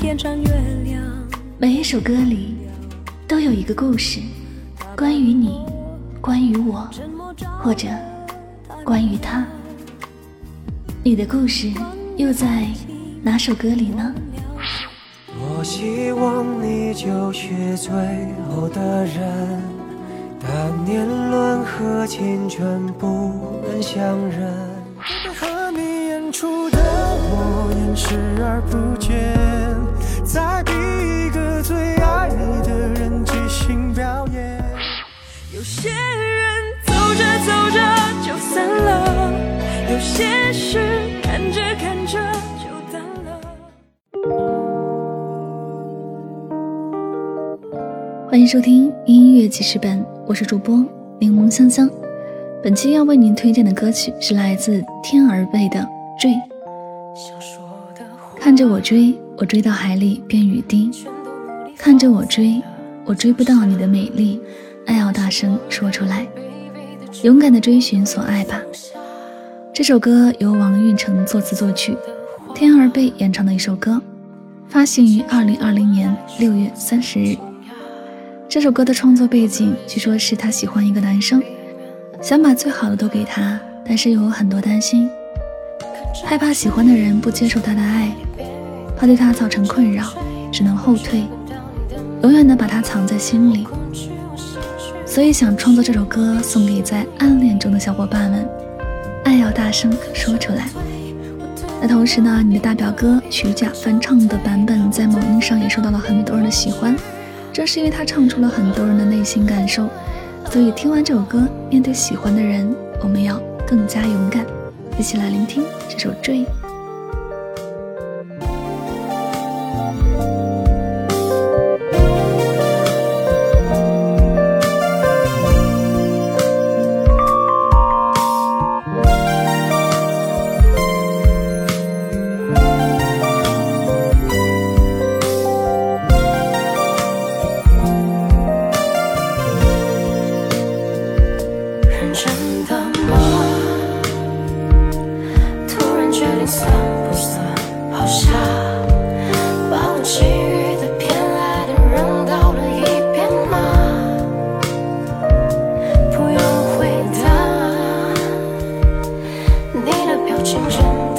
天上月亮。每一首歌里都有一个故事，关于你，关于我，或者关于他。你的故事又在哪首歌里呢？我希望你就是最后的人，但年轮和青春不能相认。和你演出的我演视而不见，欢迎收听音乐记事本，我是主播柠檬香香。本期要为您推荐的歌曲是来自天儿贝的《追》。看着我追，我追到海里变雨滴；看着我追，我追不到你的美丽。爱要大声说出来，勇敢的追寻所爱吧。这首歌由王运成作词作曲，天儿贝演唱的一首歌，发行于二零二零年六月三十日。这首歌的创作背景，据说是他喜欢一个男生。想把最好的都给他，但是又有很多担心，害怕喜欢的人不接受他的爱，怕对他造成困扰，只能后退，永远的把他藏在心里。所以想创作这首歌送给在暗恋中的小伙伴们，爱要大声说出来。那同时呢，你的大表哥曲甲翻唱的版本在某音上也受到了很多人的喜欢，正是因为他唱出了很多人的内心感受。所以听完这首歌，面对喜欢的人，我们要更加勇敢。一起来聆听这首《追》。青春。